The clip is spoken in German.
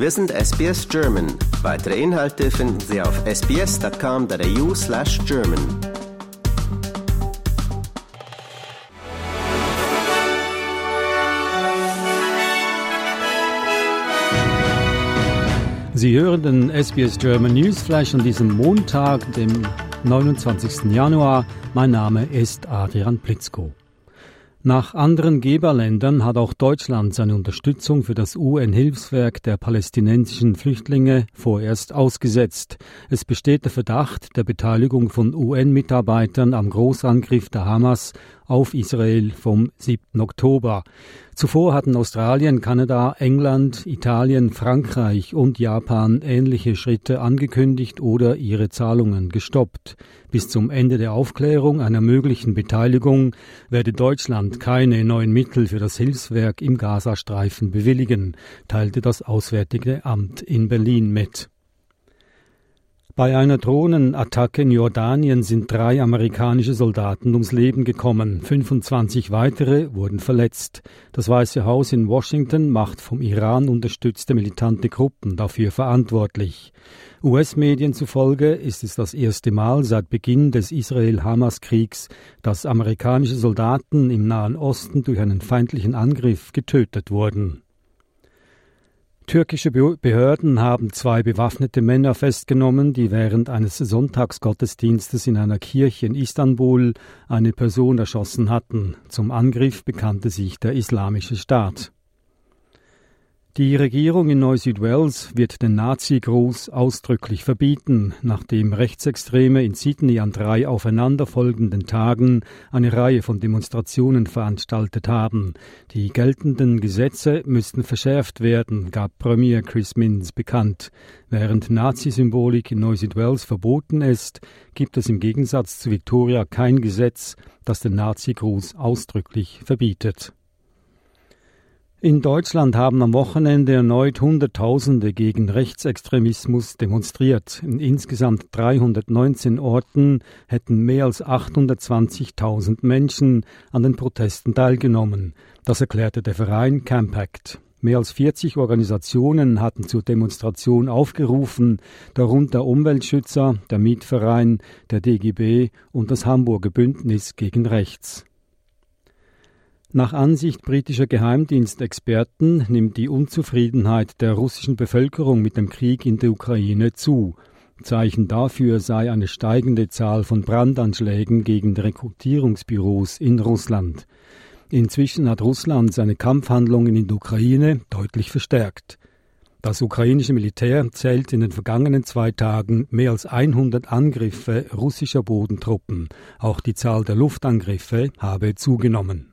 Wir sind SBS German. Weitere Inhalte finden Sie auf sbs.com.au slash German. Sie hören den SBS German Newsflash an diesem Montag, dem 29. Januar. Mein Name ist Adrian Plitzko. Nach anderen Geberländern hat auch Deutschland seine Unterstützung für das UN-Hilfswerk der palästinensischen Flüchtlinge vorerst ausgesetzt. Es besteht der Verdacht der Beteiligung von UN-Mitarbeitern am Großangriff der Hamas auf Israel vom 7. Oktober. Zuvor hatten Australien, Kanada, England, Italien, Frankreich und Japan ähnliche Schritte angekündigt oder ihre Zahlungen gestoppt. Bis zum Ende der Aufklärung einer möglichen Beteiligung werde Deutschland keine neuen Mittel für das Hilfswerk im Gazastreifen bewilligen, teilte das Auswärtige Amt in Berlin mit. Bei einer Drohnenattacke in Jordanien sind drei amerikanische Soldaten ums Leben gekommen. 25 weitere wurden verletzt. Das Weiße Haus in Washington macht vom Iran unterstützte militante Gruppen dafür verantwortlich. US-Medien zufolge ist es das erste Mal seit Beginn des Israel-Hamas-Kriegs, dass amerikanische Soldaten im Nahen Osten durch einen feindlichen Angriff getötet wurden. Türkische Behörden haben zwei bewaffnete Männer festgenommen, die während eines Sonntagsgottesdienstes in einer Kirche in Istanbul eine Person erschossen hatten. Zum Angriff bekannte sich der Islamische Staat. Die Regierung in Neu-Südwales wird den Nazi-Gruß ausdrücklich verbieten, nachdem Rechtsextreme in Sydney an drei aufeinanderfolgenden Tagen eine Reihe von Demonstrationen veranstaltet haben. Die geltenden Gesetze müssten verschärft werden, gab Premier Chris Minns bekannt. Während Nazi-Symbolik in Neu-Südwales verboten ist, gibt es im Gegensatz zu Victoria kein Gesetz, das den Nazi-Gruß ausdrücklich verbietet. In Deutschland haben am Wochenende erneut Hunderttausende gegen Rechtsextremismus demonstriert. In insgesamt 319 Orten hätten mehr als 820.000 Menschen an den Protesten teilgenommen. Das erklärte der Verein Campact. Mehr als 40 Organisationen hatten zur Demonstration aufgerufen, darunter Umweltschützer, der Mietverein, der DGB und das Hamburger Bündnis gegen Rechts. Nach Ansicht britischer Geheimdienstexperten nimmt die Unzufriedenheit der russischen Bevölkerung mit dem Krieg in der Ukraine zu. Zeichen dafür sei eine steigende Zahl von Brandanschlägen gegen Rekrutierungsbüros in Russland. Inzwischen hat Russland seine Kampfhandlungen in der Ukraine deutlich verstärkt. Das ukrainische Militär zählt in den vergangenen zwei Tagen mehr als 100 Angriffe russischer Bodentruppen. Auch die Zahl der Luftangriffe habe zugenommen.